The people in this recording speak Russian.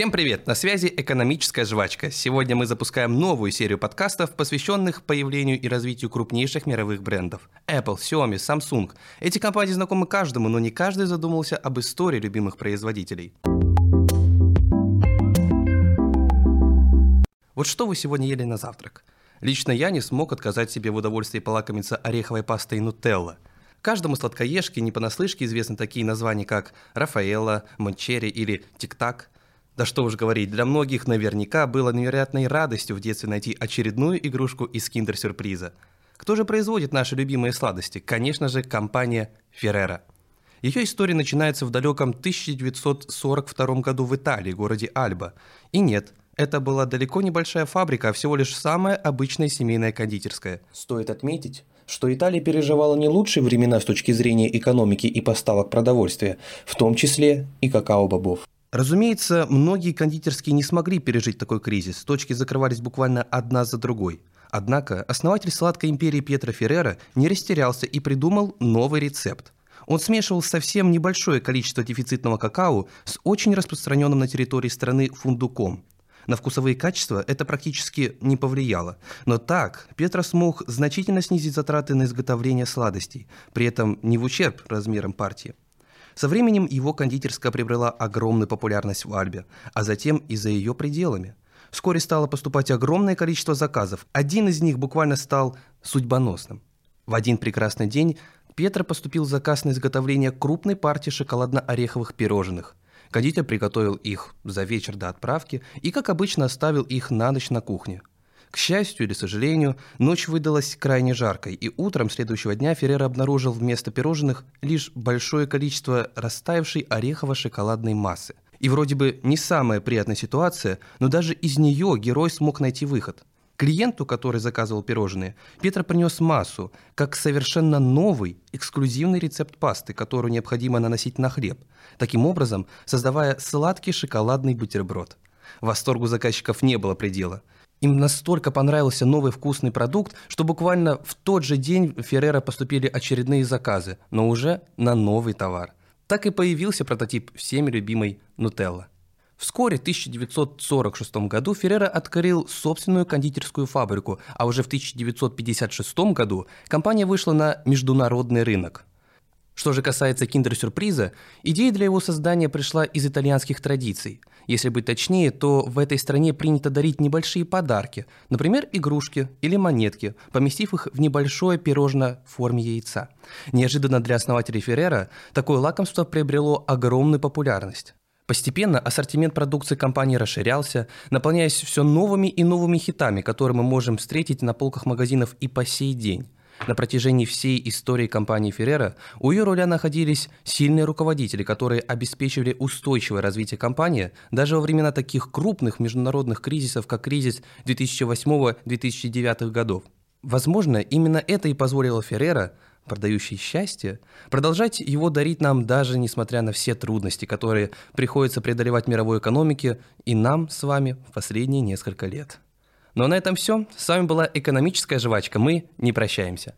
Всем привет! На связи «Экономическая жвачка». Сегодня мы запускаем новую серию подкастов, посвященных появлению и развитию крупнейших мировых брендов. Apple, Xiaomi, Samsung. Эти компании знакомы каждому, но не каждый задумался об истории любимых производителей. Вот что вы сегодня ели на завтрак? Лично я не смог отказать себе в удовольствии полакомиться ореховой пастой Нутелла. Каждому сладкоежке не понаслышке известны такие названия, как Рафаэлла, Мончерри или Тик-Так. Да что уж говорить, для многих наверняка было невероятной радостью в детстве найти очередную игрушку из киндер-сюрприза. Кто же производит наши любимые сладости? Конечно же, компания Ferrero. Ее история начинается в далеком 1942 году в Италии, городе Альба. И нет, это была далеко не большая фабрика, а всего лишь самая обычная семейная кондитерская. Стоит отметить, что Италия переживала не лучшие времена с точки зрения экономики и поставок продовольствия, в том числе и какао-бобов. Разумеется, многие кондитерские не смогли пережить такой кризис, точки закрывались буквально одна за другой. Однако основатель сладкой империи Петро Феррера не растерялся и придумал новый рецепт. Он смешивал совсем небольшое количество дефицитного какао с очень распространенным на территории страны фундуком. На вкусовые качества это практически не повлияло. Но так Петро смог значительно снизить затраты на изготовление сладостей, при этом не в ущерб размерам партии. Со временем его кондитерская приобрела огромную популярность в Альбе, а затем и за ее пределами. Вскоре стало поступать огромное количество заказов. Один из них буквально стал судьбоносным. В один прекрасный день Петр поступил заказ на изготовление крупной партии шоколадно-ореховых пирожных. Кондитер приготовил их за вечер до отправки и, как обычно, оставил их на ночь на кухне. К счастью или сожалению, ночь выдалась крайне жаркой, и утром следующего дня Феррера обнаружил вместо пирожных лишь большое количество растаявшей орехово-шоколадной массы. И вроде бы не самая приятная ситуация, но даже из нее герой смог найти выход. Клиенту, который заказывал пирожные, Петр принес массу, как совершенно новый, эксклюзивный рецепт пасты, которую необходимо наносить на хлеб, таким образом создавая сладкий шоколадный бутерброд. Восторгу заказчиков не было предела – им настолько понравился новый вкусный продукт, что буквально в тот же день Феррера поступили очередные заказы, но уже на новый товар. Так и появился прототип всеми любимой Нутелла. Вскоре, в 1946 году, Феррера открыл собственную кондитерскую фабрику, а уже в 1956 году компания вышла на международный рынок. Что же касается киндер-сюрприза, идея для его создания пришла из итальянских традиций. Если быть точнее, то в этой стране принято дарить небольшие подарки, например, игрушки или монетки, поместив их в небольшое пирожное в форме яйца. Неожиданно для основателей Феррера такое лакомство приобрело огромную популярность. Постепенно ассортимент продукции компании расширялся, наполняясь все новыми и новыми хитами, которые мы можем встретить на полках магазинов и по сей день. На протяжении всей истории компании Феррера у ее руля находились сильные руководители, которые обеспечивали устойчивое развитие компании даже во времена таких крупных международных кризисов, как кризис 2008-2009 годов. Возможно, именно это и позволило Феррера, продающий счастье, продолжать его дарить нам даже несмотря на все трудности, которые приходится преодолевать мировой экономике и нам с вами в последние несколько лет. А на этом все. С вами была экономическая жвачка. Мы не прощаемся.